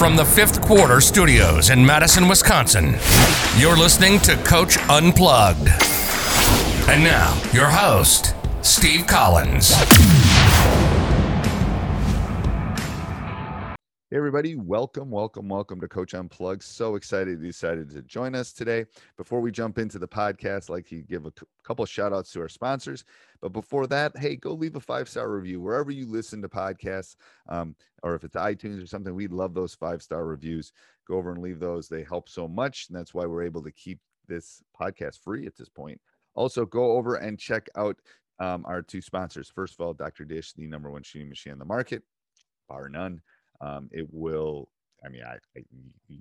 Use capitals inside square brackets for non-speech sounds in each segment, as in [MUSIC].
From the fifth quarter studios in Madison, Wisconsin, you're listening to Coach Unplugged. And now, your host, Steve Collins. Hey everybody, welcome, welcome, welcome to Coach Unplugged. So excited you decided to join us today. Before we jump into the podcast, I'd like to give a couple shout outs to our sponsors. But before that, hey, go leave a five star review wherever you listen to podcasts, um, or if it's iTunes or something. We love those five star reviews. Go over and leave those. They help so much, and that's why we're able to keep this podcast free at this point. Also, go over and check out um, our two sponsors. First of all, Dr. Dish, the number one shooting machine on the market, bar none um, it will i mean I, I,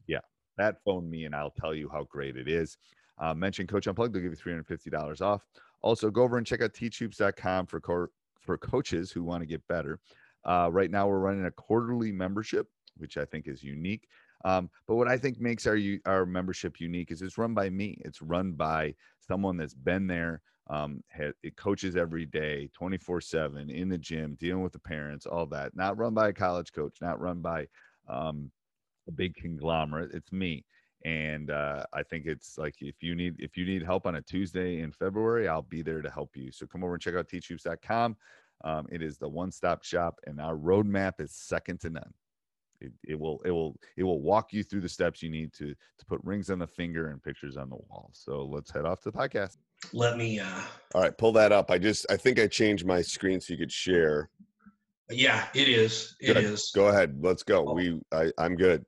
yeah that phone me and i'll tell you how great it is. Uh, mention coach unplugged they'll give you $350 off. Also go over and check out teachhoops.com for co- for coaches who want to get better. Uh, right now we're running a quarterly membership which i think is unique. Um, but what i think makes our our membership unique is it's run by me. It's run by someone that's been there um, it coaches every day 24 7 in the gym dealing with the parents all that not run by a college coach not run by um, a big conglomerate it's me. And uh, i think it's like if you need if you need help on a tuesday in february i'll be there to help you. So come over and check out teachhoops.com um, it is the one-stop shop and our roadmap is second to none. It, it, will it will it will walk you through the steps you need to to put rings on the finger and pictures on the wall. So let's head off to the podcast let me uh all right pull that up i just i think i changed my screen so you could share yeah it is It good. is. go ahead let's go oh. we i i'm good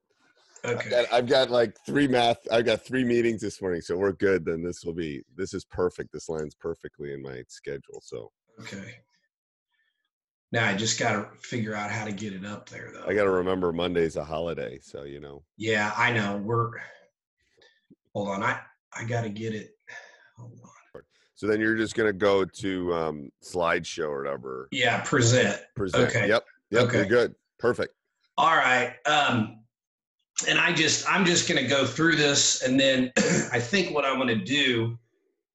okay I've got, I've got like three math i've got three meetings this morning so we're good then this will be this is perfect this lands perfectly in my schedule so okay now I just got to figure out how to get it up there, though. I got to remember Monday's a holiday, so you know. Yeah, I know. We're hold on. I I got to get it. So then you're just gonna go to um, slideshow or whatever. Yeah, present. Present. Okay. Yep. Yep. Okay. You're good. Perfect. All right. Um, and I just I'm just gonna go through this, and then [CLEARS THROAT] I think what I'm gonna do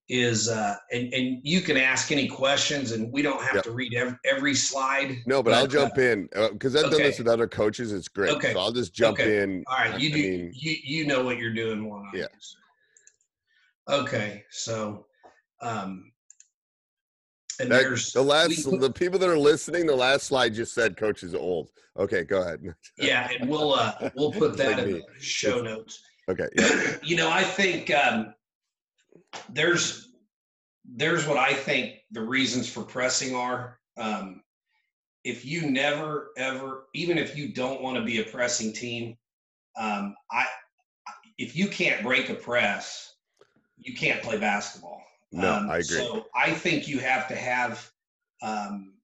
is uh, and and you can ask any questions and we don't have yep. to read every, every slide no but, but i'll jump uh, in because uh, i've okay. done this with other coaches it's great okay so i'll just jump okay. in all right you I do mean, you you know what you're doing more than yeah okay so um and that, there's the last we, the people that are listening the last slide just said coach is old okay go ahead yeah and we'll uh [LAUGHS] we'll put that like in me. the show notes okay [CLEARS THROAT] yeah. you know i think um there's there's what I think the reasons for pressing are. Um, if you never ever, even if you don't want to be a pressing team, um, I if you can't break a press, you can't play basketball. No, um, I agree. So I think you have to have, um,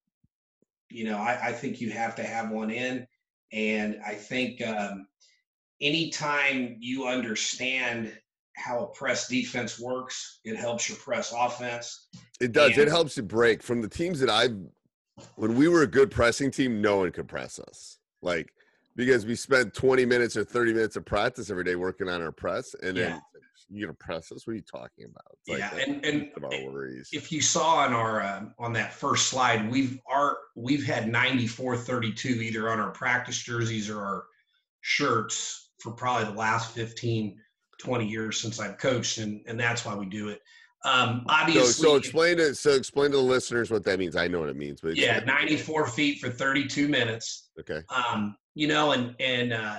you know, I, I, think you have to have one in, and I think um, anytime you understand how a press defense works. It helps your press offense. It does. And, it helps you break from the teams that I've. When we were a good pressing team, no one could press us. Like because we spent 20 minutes or 30 minutes of practice every day working on our press, and then You're gonna press us. What are you talking about? It's Yeah, and- and if you saw on our uh, on that first slide we've our we've had 94 32 either on our practice jerseys or our shirts for probably the last 15 20 years since i've coached and and that's why we do it um obviously so explain it. So explain to the listeners what that means. I know what it means, but yeah 94 feet for 32 minutes Okay. um you know and and uh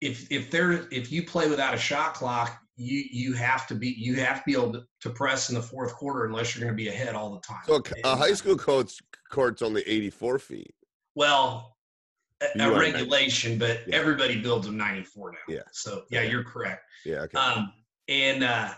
if if there if you play without a shot clock you you have to be you have to be able to, to press in the fourth quarter unless you're going to be ahead all the time So a, a high uh, school coach court's only 84 feet. Well, a, a regulation, but Yeah. everybody builds them 94 now. Yeah. So yeah, Yeah. you're correct. Yeah. Okay. Um, and uh,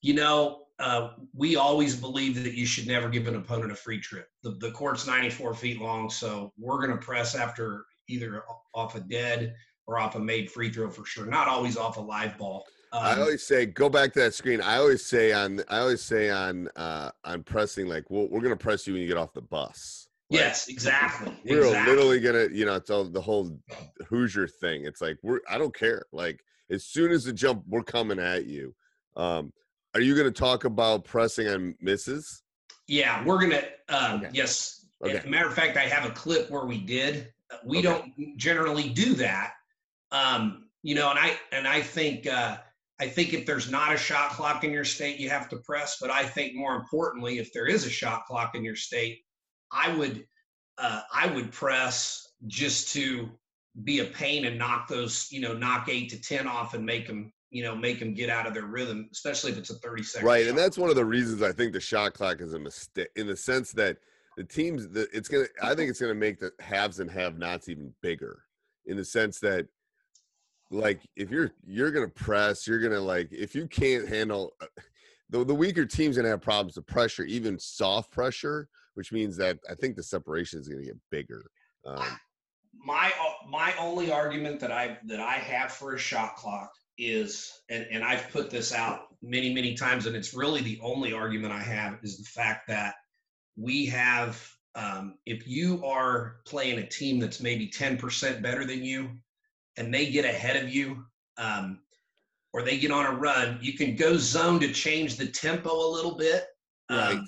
you know, uh, we always believe that you should never give an opponent a free trip. The, the court's 94 feet long, so we're going to press after either off a dead or off a made free throw for sure. Not always off a live ball. I Um, always say go back to that screen. I always say on I always say on uh on pressing like well, we're gonna press you when you get off the bus. Like, yes, exactly. We're exactly. literally gonna, you know, it's all the whole Hoosier thing. It's like we're I don't care. Like as soon as the jump, we're coming at you. Um, are you gonna talk about pressing on misses? Yeah, we're gonna. Um, Okay. Yes. Okay. Matter of fact, I have a clip where we did. Uh, We Okay. don't generally do that. Um, you know, and I and I think uh, I think if there's not a shot clock in your state, you have to press. But I think more importantly, if there is a shot clock in your state, I would uh, I would press just to be a pain and knock those you know knock eight to ten off and make them you know make them get out of their rhythm, especially if it's a thirty second. Right, shot. and that's one of the reasons I think the shot clock is a mistake in the sense that the teams that it's gonna I think it's gonna make the haves and have nots even bigger in the sense that like if you're you're gonna press, you're gonna like if you can't handle uh, the the weaker team's gonna have problems with pressure, even soft pressure, which means that I think the separation is gonna get bigger. Um, my my only argument that I that I have for a shot clock is, and, and I've put this out many many times, and it's really the only argument I have is the fact that we have um, if you are playing a team that's maybe ten percent better than you, and they get ahead of you, um, or they get on a run, you can go zone to change the tempo a little bit. right. Um,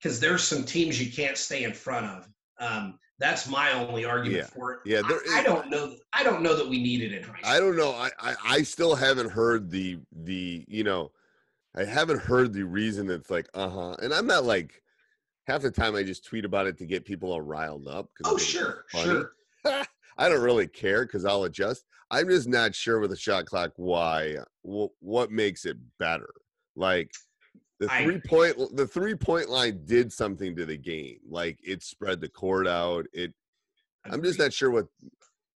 because there's some teams you can't stay in front of. Um, that's my only argument Yeah. for it. Yeah, there I, I don't know. I don't know that we need it in high school. I don't know. I, I I still haven't heard the the you know, I haven't heard the reason that's like uh huh. And I'm not like half the time I just tweet about it to get people all riled up. Oh, sure, funny. sure. [LAUGHS] I don't really care because I'll adjust. I'm just not sure with the shot clock why wh- what makes it better. Like the I- three point the three point line did something to the game. Like it spread the court out. It I'm just not sure what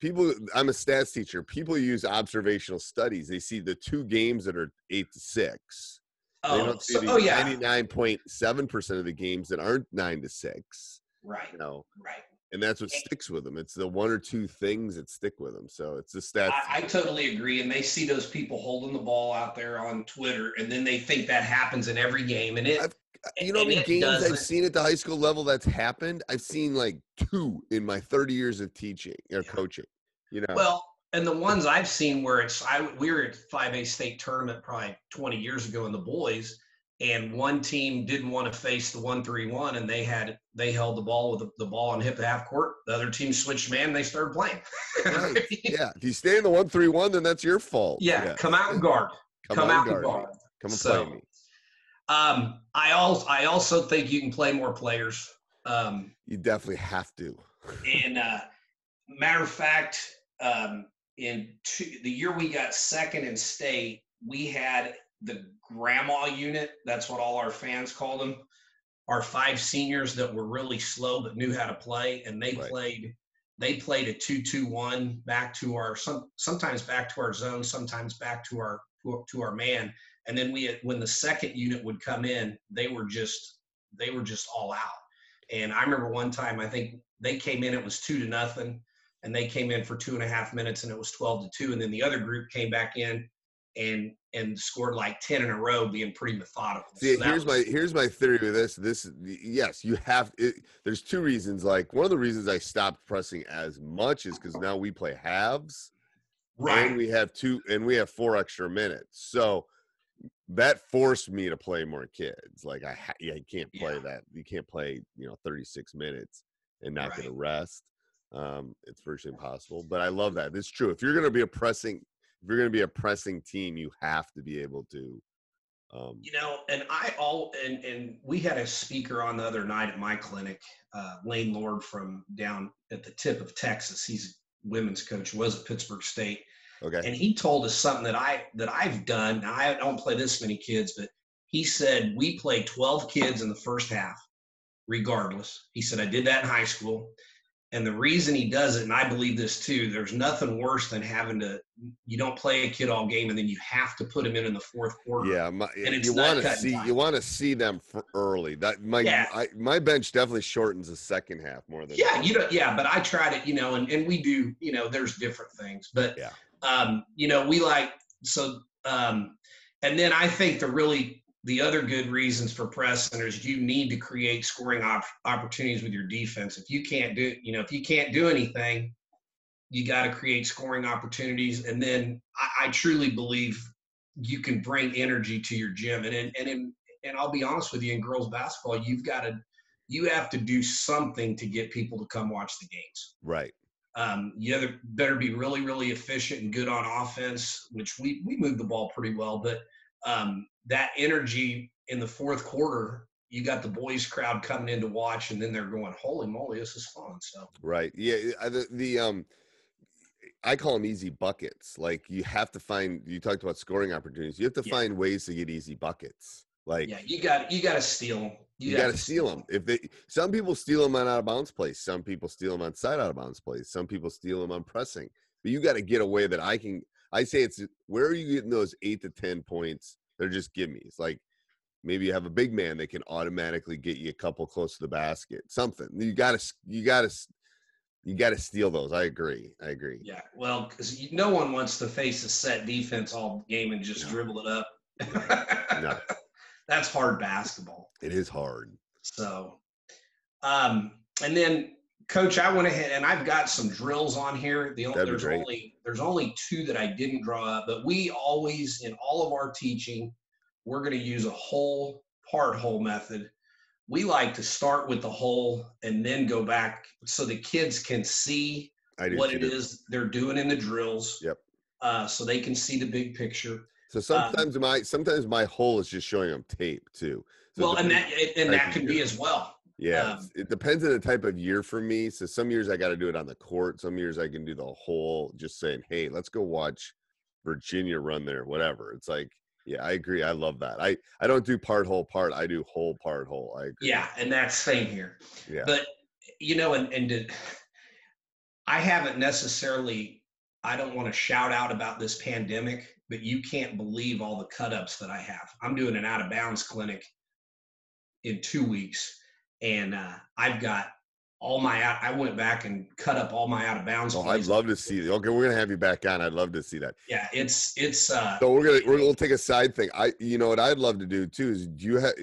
people. I'm a stats teacher. People use observational studies. They see the two games that are eight to six. they Oh, don't see so, the oh yeah, 99.7 percent of the games that aren't nine to six. Right, You know, right. and that's what sticks with them. It's the one or two things that stick with them. So it's the stats. I, I totally agree. And they see those people holding the ball out there on Twitter, and then they think that happens in every game, and it. I've- uh, you know and games I've seen at the high school level that's happened? I've seen like two in my 30 years of teaching or coaching. You know, Well, and the ones I've seen where it's I we were at five A state tournament probably 20 years ago in the boys, and one team didn't want to face the one three one, and they had they held the ball with the, the ball and hit the half court. The other team switched man, and they started playing. Right. [LAUGHS] yeah. If you stay in the one three one, then that's your fault. yeah, come out and guard. [LAUGHS] Come, Come, out guard and me. guard. Come and So- play me. Um, I also I also think you can play more players. Um, You definitely have to. [LAUGHS] And uh, matter of fact, um, in two, the year we got second in state, we had the grandma unit. That's what all our fans called them. Our five seniors that were really slow but knew how to play, and they Right. played. They played a two-two-one back to our some sometimes back to our zone, sometimes back to our to our man. And then we had, when the second unit would come in, they were just they were just all out. And I remember one time, I think they came in, it was two to nothing, and they came in for two and a half minutes, and it was twelve to two. And then the other group came back in, and and scored like 10 in a row being pretty methodical. See, So here's was- my here's my theory with this. This yes, you have. It, there's two reasons. Like one of the reasons I stopped pressing as much is because now we play halves, right. and we have two, and we have four extra minutes. So that forced me to play more kids. Like I, ha- yeah, you can't play Yeah. that. You can't play, you know, 36 minutes and not get a rest. Um, it's virtually impossible. But I love that. It's true. If you're going to be a pressing, if you're going to be a pressing team, you have to be able to. Um, you know and i all and and we had a speaker on the other night at my clinic uh, lane lord from down at the tip of texas he's a women's coach was at pittsburg state okay. and he told us something that i that i've done now i don't play this many kids but he said we play 12 kids in the first half regardless he said i did that in high school and the reason he does it and i believe this too there's nothing worse than having to you don't play a kid all game and then you have to put him in in the fourth quarter Yeah, my, and it's you want to see dry. you want to see them for early. That my Yeah. I, my bench definitely shortens the second half more than yeah you know yeah but i tried it, you know and, and we do you know there's different things but Yeah. um you know we like so um and then i think the really the other good reasons for press centers you need to create scoring op- opportunities with your defense if you can't do you know if you can't do anything you got to create scoring opportunities and then I, I truly believe you can bring energy to your gym and in, and in and i'll be honest with you in girls basketball you've got to you have to do something to get people to come watch the games right. um, you better be really, really efficient and good on offense, which we we move the ball pretty well. But um, that energy in the fourth quarter, you got the boys crowd coming in to watch, and then they're going, "Holy moly, this is fun!" So Right. Yeah. I- The, the um, I call them easy buckets. Like you have to find. You talked about scoring opportunities. You have to Yeah. find ways to get easy buckets. Like yeah, you got you got to steal them. you, got to steal them. If they, some people steal them on out of bounds plays. Some people steal them on side out of bounds plays. Some people steal them on pressing. But you got to get a way that I can. I say it's where are you getting those eight to ten points? They're just gimmies. Like maybe you have a big man that can automatically get you a couple close to the basket. Something you got to you got to you got to steal those. I agree. I agree. Yeah, well, because no one wants to face a set defense all game and just No. dribble it up. No. [LAUGHS] That's hard basketball. It is hard. So, um, and then coach, I went ahead and I've got some drills on here. The only, there's great. only there's only two that I didn't draw up, but we always in all of our teaching, we're going to use a whole part whole method. We like to start with the whole and then go back so the kids can see what it too. they're doing in the drills. Yep. Uh, so they can see the big picture. So sometimes my sometimes my hole is just showing them tape too. So well, and that and that can be as well. Yeah, Um, it depends on the type of year for me. So some years I got to do it on the court. Some years I can do the whole, just saying, "Hey, let's go watch Virginia run there." Whatever. It's like, yeah, I agree. I love that. I I don't do part whole part. I do whole part whole. I agree. Yeah, and that's same here. yeah, But you know, and and to, [SIGHS] I haven't necessarily. I don't want to shout out about this pandemic, but you can't believe all the cut ups that I have. I'm doing an out of bounds clinic in two weeks, and uh, I've got all my out. I went back and cut up all my out of bounds. oh, I'd love to see. Okay, we're gonna have you back on. I'd love to see that. Yeah, it's it's. uh So we're gonna we're gonna take a side thing. I you know what I'd love to do too is do you have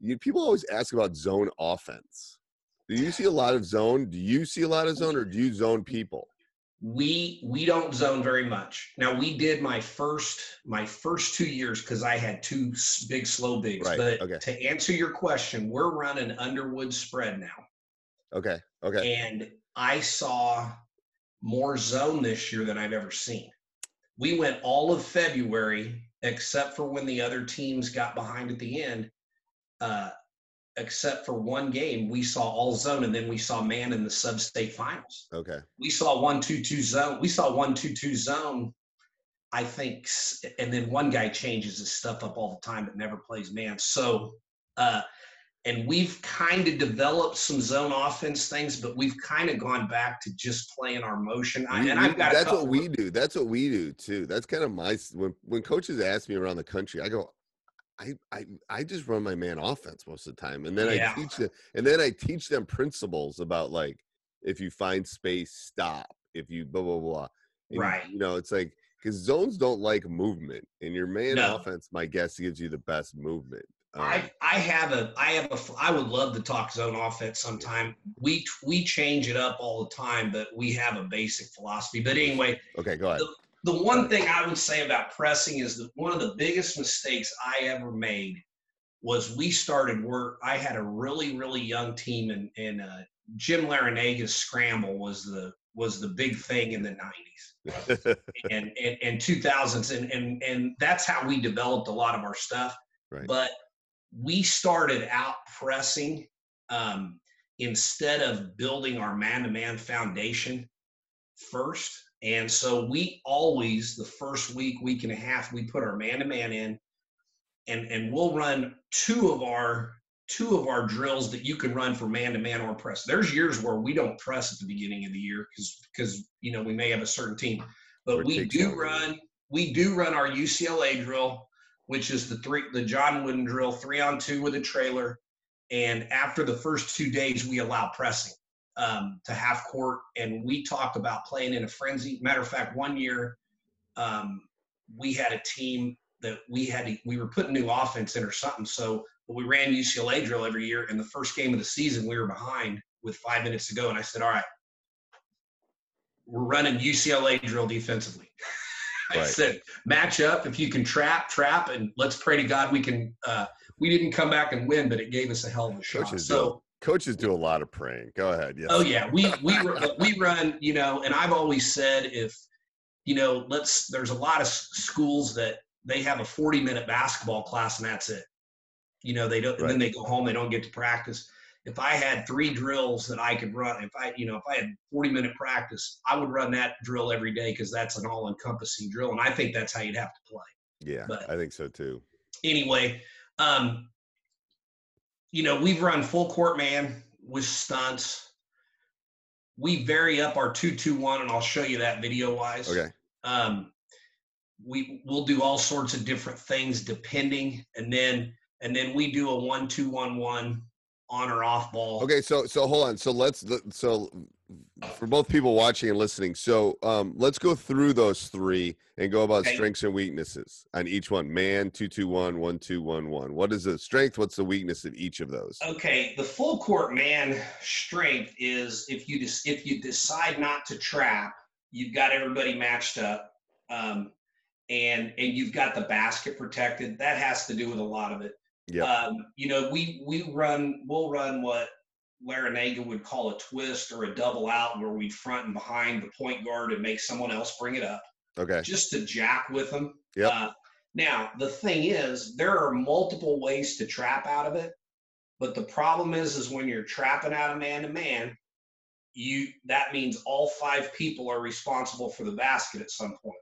you people always ask about zone offense. Do you see a lot of zone? Do you see a lot of zone, or do you zone people? We we don't zone very much. Now we did my first my first two years because i had two big slow bigs Right, but okay. to answer your question we're running underwood spread now. Okay, okay, and i saw more zone this year than i've ever seen. We went all of february except for when the other teams got behind at the end uh, except for one game we saw all zone and then we saw man in the sub-state finals okay. we saw one two two zone. We saw one two two zone. I think, and then one guy changes his stuff up all the time, but never plays man. So, uh, and we've kind of developed some zone offense things, but we've kind of gone back to just playing our motion. I, We- and I've got that's what we do. That's what we do too. That's kind of my when when coaches ask me around the country, I go, I I I just run my man offense most of the time, and then Yeah. I teach them, and then I teach them principles about like if you find space, stop. If you blah blah blah, And, Right. You know, it's like because zones don't like movement, and your man No. offense, my guess, gives you the best movement. Um, I I have a I have a I would love to talk zone offense sometime. We we change it up all the time, but we have a basic philosophy. But anyway, okay, go ahead. the one thing I would say about pressing is that one of the biggest mistakes I ever made was we started work. I had a really really young team, and and uh, Jim Larranaga's scramble was the was the big thing in the '90s [LAUGHS] and and, and 2000s, and and and that's how we developed a lot of our stuff. Right. But we started out pressing um, instead of building our man-to-man foundation first. And so we always, the first week, week and a half, we put our man-to-man in, and and we'll run two of our two of our drills that you can run for man-to-man or press. There's years where we don't press at the beginning of the year because because you know we may have a certain team, but Or we do run we do run our UCLA drill, which is the three the John Wooden drill, three on two with a trailer. And after the first two days, we allow pressing um, to half court, and we talk about playing in a frenzy. Matter of fact, one year um, we had a team that we had to, we were putting new offense in or something. So but we ran UCLA drill every year. And the first game of the season, we were behind with five minutes to go, and I said, "All right, we're running UCLA drill defensively." [LAUGHS] I Right. said, match up. If you can trap, trap, and let's pray to God we can. Uh, we didn't come back and win, but it gave us a hell of a shot. Coaches so. Coaches do a lot of praying. Go ahead. Yes. oh yeah, we we we run. You know, and I've always said if you know, let's. There's a lot of schools that they have a 40 minute basketball class and that's it. You know, they don't. And then they go home. They don't get to practice. If I had three drills that I could run, if I, you know, if I had 40 minute practice, I would run that drill every day because that's an all encompassing drill, and I think that's how you'd have to play. Yeah, but- I think so too. anyway, um, you know, we've run full court man with stunts. We vary up our two two one, and I'll show you that video wise. Okay. Um, we we'll do all sorts of different things depending, and then and then we do a one two one one on or off ball. Okay, so so hold on. So let's so for both people watching and listening. So um let's go through those three and go about Okay. strengths and weaknesses on each one. Man, two two one, one two one one. What is the strength? What's the weakness of each of those? Okay, the full court man strength is if you just if you decide not to trap, you've got everybody matched up, um, and and you've got the basket protected. That has to do with a lot of it. Yeah. Um, you know, we we run we'll run what Larranaga would call a twist or a double out, where we'd front and behind the point guard and make someone else bring it up Okay. just to jack with them. Yep. Uh, now the thing is, there are multiple ways to trap out of it, but the problem is, is when you're trapping out a man to man, you that means all five people are responsible for the basket at some point.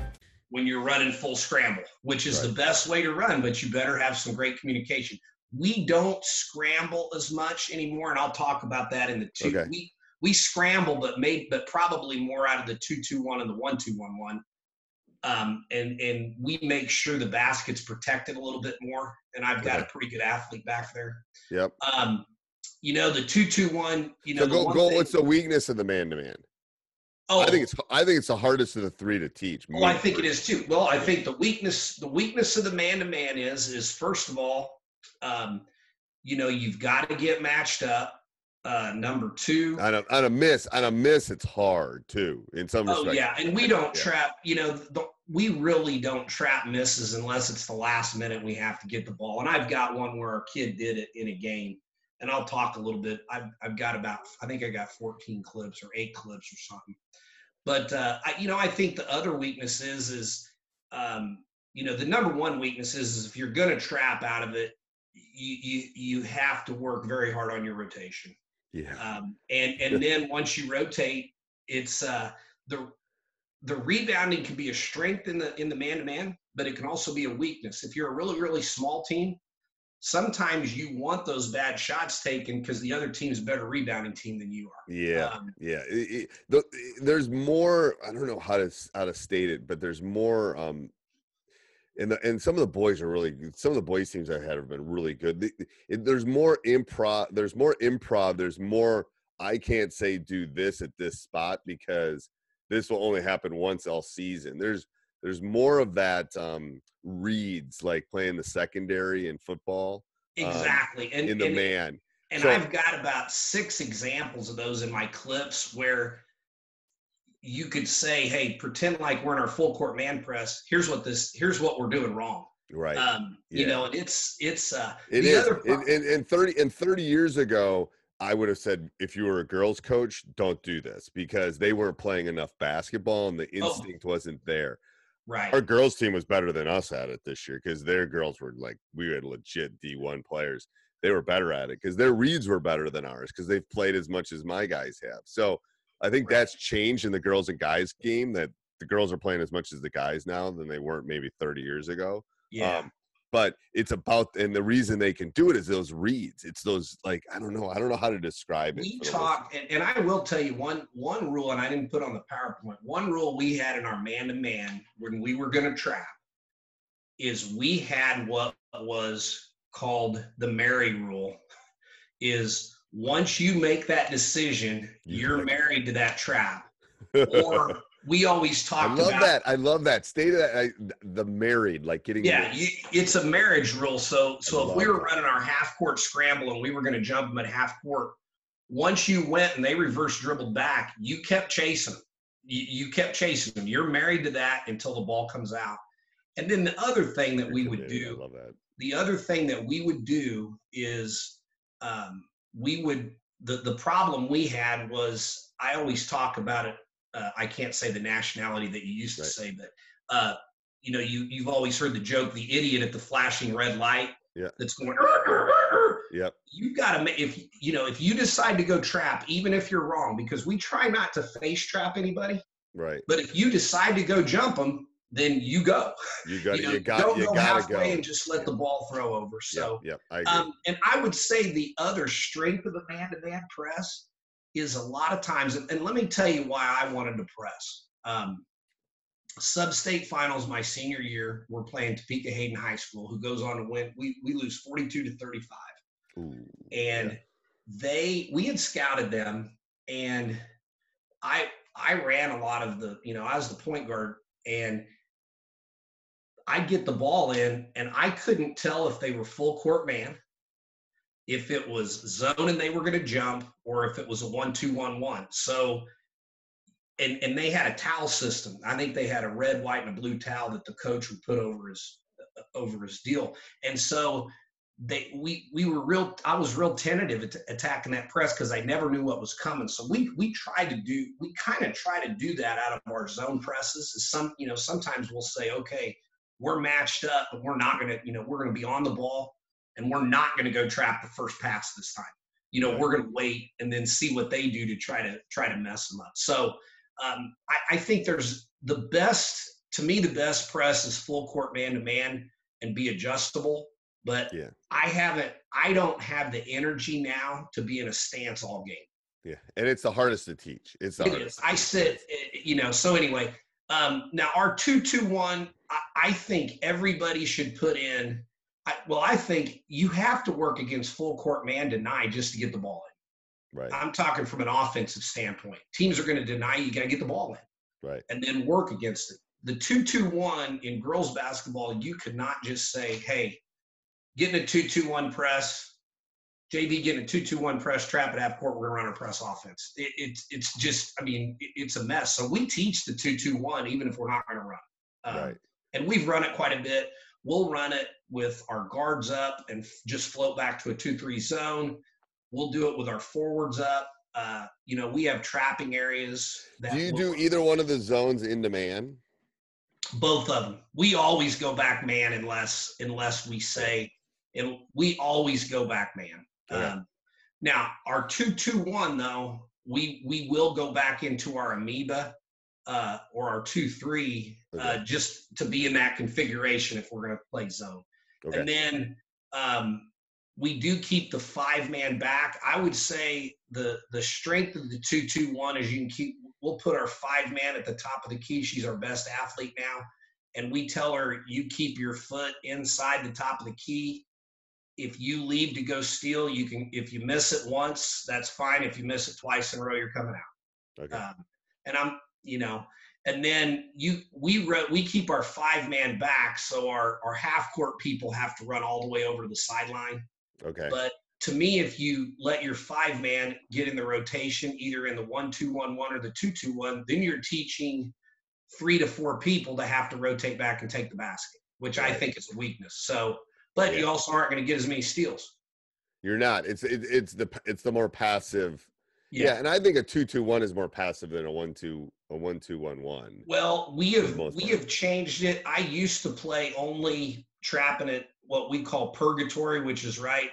When you're running full scramble, which is the best way to run, but you better have some great communication. We don't scramble as much anymore, and I'll talk about that in the two. Okay. We we scramble, but made but probably more out of the two two one and the one two one one. Um, and and we make sure the basket's protected a little bit more. And I've got a pretty good athlete back there. Yep. Um, you know the two two one. You know So the go one go thing- what's the weakness of the man to man? Oh, I think it's I think it's the hardest of the three to teach. Well, I think it is too. Well, I think the weakness the weakness of the man to man is is first of all, um, you know, you've got to get matched up. Uh, number two, on a on a miss on a miss it's hard too in some oh respects. yeah, and we [LAUGHS] don't Yeah. trap. You know, the, we really don't trap misses unless it's the last minute we have to get the ball. And I've got one where a kid did it in a game, and I'll talk a little bit. I've I've got about I think I got 14 clips or eight clips or something. But uh, I, you know, I think the other weakness is is um, you know the number one weakness is, is if you're going to trap out of it, you you you have to work very hard on your rotation. Yeah. Um, and and [LAUGHS] then once you rotate, it's uh, the the rebounding can be a strength in the in the man to man, but it can also be a weakness. If you're a really really small team, sometimes you want those bad shots taken because the other team's a better rebounding team than you are. Yeah, Um, yeah. It- it- the- there's more. I don't know how to how to state it, but there's more. Um, and the, and some of the boys are really good. Some of the boys teams I had have been really good. The- it- there's more improv. There's more improv. There's more. I can't say do this at this spot because this will only happen once all season. There's there's more of that um, reads like playing the secondary in football exactly. and Um, in the and, man. and So- I've got about six examples of those in my clips where you could say, "Hey, pretend like we're in our full court man press. Here's what this. Here's what we're doing wrong." Right. Um, You know, and it's it's uh, It the is. other And, and, and 30 and 30 years ago, I would have said if you were a girls coach, don't do this because they weren't playing enough basketball and the Oh. instinct wasn't there. Right. Our girls team was better than us at it this year because their girls were like we had legit D1 players. They were better at it because their reads were better than ours because they've played as much as my guys have. So I think Right. that's changed in the girls and guys game that the girls are playing as much as the guys now than they weren't maybe 30 years ago. yeah. Um, but it's about and the reason they can do it is those reads. It's those like I don't know. I don't know how to describe it. we talk and, and i will tell you one one rule and i didn't put on the powerpoint one rule we had in our man-to-man when we were going to trap is we had what was called the mary rule is once you make that decision You you're married to that trap [LAUGHS] or we always talk. I love about that. I love that. State that. I, the married, like getting. yeah, you, it's a marriage rule. So, so if we were that. running our half court scramble and we were going to jump them at half court, once you went and they reverse dribbled back, you kept chasing them. You, you kept chasing them. You're married to that until the ball comes out. And then the other thing that we would do, love that. the other thing that we would do is um, we would the the problem we had was I always talk about it. Uh, I can't say the nationality that you used to Right. say, but uh, you know, you you've always heard the joke, the idiot at the flashing red light. Yeah. That's going. "Arr, arr, arr, arr." Yep. You got to make if you know if you decide to go trap, even if you're wrong, because we try not to face trap anybody. Right. But if you decide to go jump them, then you go. You [LAUGHS] got. you, You, got. don't You go to halfway go. and just let the ball throw over. So, Yep. Yep. I agree. um, and I would say the other strength of the man-to-man press is a lot of times, and, let me tell you why I wanted to press. Um, sub-state finals my senior year, we're playing Topeka Hayden High School, who goes on to win. We we lose 42 to 35 Ooh, and yeah. they we had scouted them and i i ran a lot of the you know i was the point guard and i'd get the ball in and i couldn't tell if they were full court man if it was zone and they were going to jump or if it was a one two one one. So and and they had a towel system. I think they had a red white and a blue towel that the coach would put over his over his deal. And so they we we were real i was real tentative at attacking that press because i never knew what was coming. So we we tried to do we kind of try to do that out of our zone presses. Some you know sometimes we'll say okay we're matched up but we're not gonna you know we're gonna be on the ball and we're not gonna go trap the first pass this time you know we're gonna wait and then see what they do to try to try to mess them up so um, I, I think there's the best to me the best press is full court man to man and be adjustable but Yeah. I haven't, I don't have the energy now to be in a stance all game. Yeah. And it's the hardest to teach. It's the It hardest. I sit, you know, so anyway, um, now our two, two, one, I, I think everybody should put in, I, well, I think you have to work against full court man deny just to get the ball in. Right. I'm talking from an offensive standpoint. Teams are going to deny you got to get the ball in Right. and then work against it. The two, two, one in girls basketball, you could not just say, hey, getting a two two one press, JV getting a two two one press, trap at half court, we're gonna run a press offense. It, it's it's just, I mean, it- it's a mess. So we teach the two two one even if we're not gonna run. Um, Right. And we've run it quite a bit. We'll run it with our guards up and f- just float back to a two three zone. We'll do it with our forwards up. Uh, you know, we have trapping areas. That Do you do either one of the zones in demand? both of them. We always go back man unless unless we say and we always go back man. Okay. Um, now our two two one though, we we will go back into our amoeba uh, or our two three, uh, just to be in that configuration if we're going to play zone. Okay. And then um, we do keep the five man back. I would say the the strength of the two two one is you can keep. We'll put our five man at the top of the key. She's our best athlete now, and we tell her you keep your foot inside the top of the key. If you leave to go steal, you can. If you miss it once, that's fine. If you miss it twice in a row, you're coming out okay. um, and I'm, you know, and then you we wrote we keep our five man back, so our our half court people have to run all the way over to the sideline. okay. But to me, if you let your five man get in the rotation, either in the one two one one or the two two one, then you're teaching three to four people to have to rotate back and take the basket, which I think is a weakness. So, but you also aren't going to get as many steals. You're not. It's it, it's the it's the more passive. Yeah. and I think a two two one is more passive than a one two a one two one one. Well, we have we part. have changed it. I used to play only trapping it what we call purgatory, which is right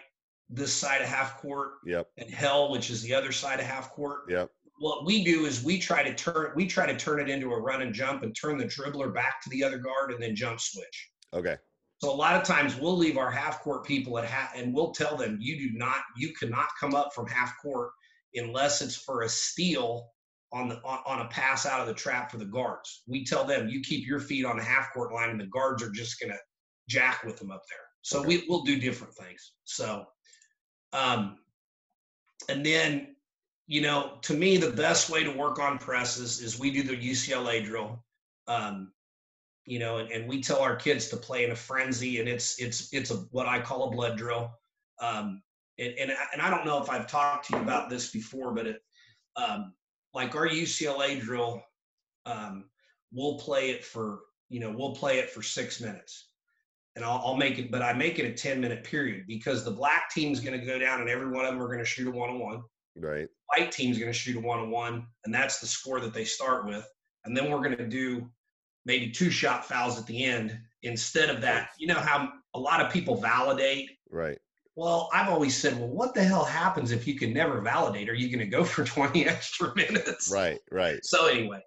this side of half court, Yep. and hell, which is the other side of half court. Yep. What we do is we try to turn we try to turn it into a run and jump and turn the dribbler back to the other guard and then jump switch. Okay. So a lot of times we'll leave our half court people at half, and we'll tell them you do not, you cannot come up from half court unless it's for a steal on the on, on a pass out of the trap for the guards. We tell them you keep your feet on the half court line, and the guards are just gonna jack with them up there. So we we'll do different things. So, um, and then you know, to me, the best way to work on presses is we do the UCLA drill. Um, you know, and, and we tell our kids to play in a frenzy, and it's it's it's a what I call a blood drill. Um, and and I, and I don't know if I've talked to you about this before, but it um, like our UCLA drill, um, we'll play it for you know we'll play it for six minutes, and I'll, I'll make it, but I make it a ten minute period because the black team's going to go down, and every one of them are going to shoot a one on one Right. white team's going to shoot a one on one, and that's the score that they start with. And then we're going to do maybe two shot fouls at the end instead of that. You know how a lot of people validate. Right. Well, I've always said, well, what the hell happens if you can never validate? Are you going to go for [LAUGHS] 20 extra minutes? Right. Right. So anyway,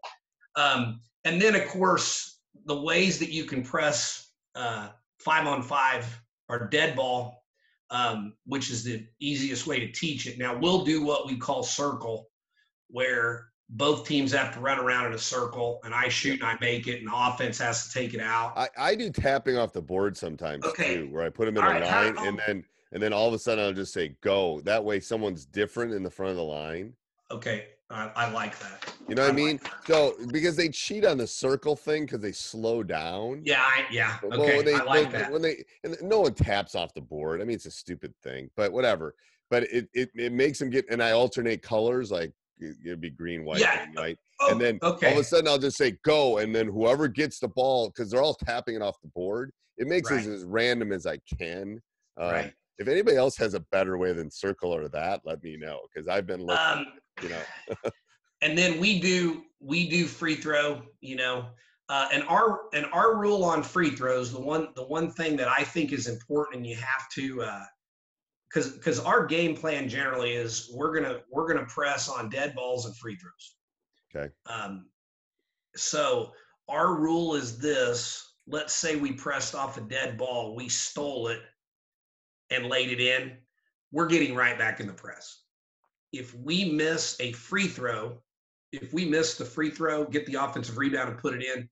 um, and then of course the ways that you can press uh, five on five are dead ball, um, which is the easiest way to teach it. Now we'll do what we call circle, where both teams have to run around in a circle, and I shoot and I make it, and the offense has to take it out. I, I do tapping off the board sometimes Okay. too, where I put them in All a right, line and then and then all of a sudden I'll just say go. That way someone's different in the front of the line. Okay, I, I like that. You know what I I mean? like. So because they cheat on the circle thing because they slow down. Yeah, I, yeah. But Okay, when they, I like when, that. when they and no one taps off the board. I mean, it's a stupid thing, but whatever. But it it, it makes them get and I alternate colors like it- it'd be green, white, Yeah, green, white, Oh, and then okay. all of a sudden I'll just say go, and then whoever gets the ball because they're all tapping it off the board. It makes Right. it as random as I can. Um, right. If anybody else has a better way than circle or that, let me know because I've been looking. Um, you know. [LAUGHS] and then we do we do free throw you know uh, and our and our rule on free throws the one the one thing that i think is important and you have to because because our game plan generally is we're gonna we're gonna press on dead balls and free throws Okay. um so our rule is this let's say we pressed off a dead ball we stole it and laid it in we're getting right back in the press if we miss a free throw if we miss the free throw, get the offensive rebound and put it in,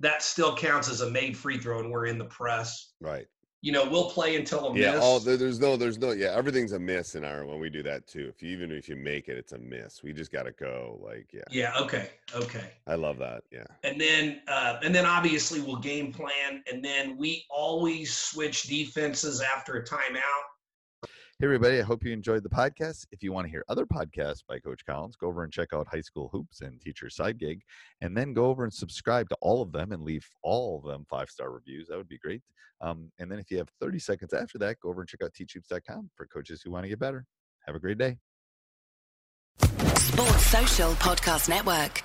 that still counts as a made free throw and we're in the press. Right. You know, we'll play until a Yeah. miss. All there, there's no there's no yeah everything's a miss in our when we do that too. If you even if you make it, it's a miss. We just got to go. Like yeah. yeah, okay, okay. I love that. Yeah. And then uh, and then obviously we'll game plan and then we always switch defenses after a timeout. Hey, everybody. I hope you enjoyed the podcast. If you want to hear other podcasts by Coach Collins, go over and check out High School Hoops and Teacher Side Gig, and then go over and subscribe to all of them and leave all of them five star reviews. That would be great. Um, and then if you have 30 seconds after that, go over and check out teachhoops.com for coaches who want to get better. Have a great day. Sports Social Podcast Network.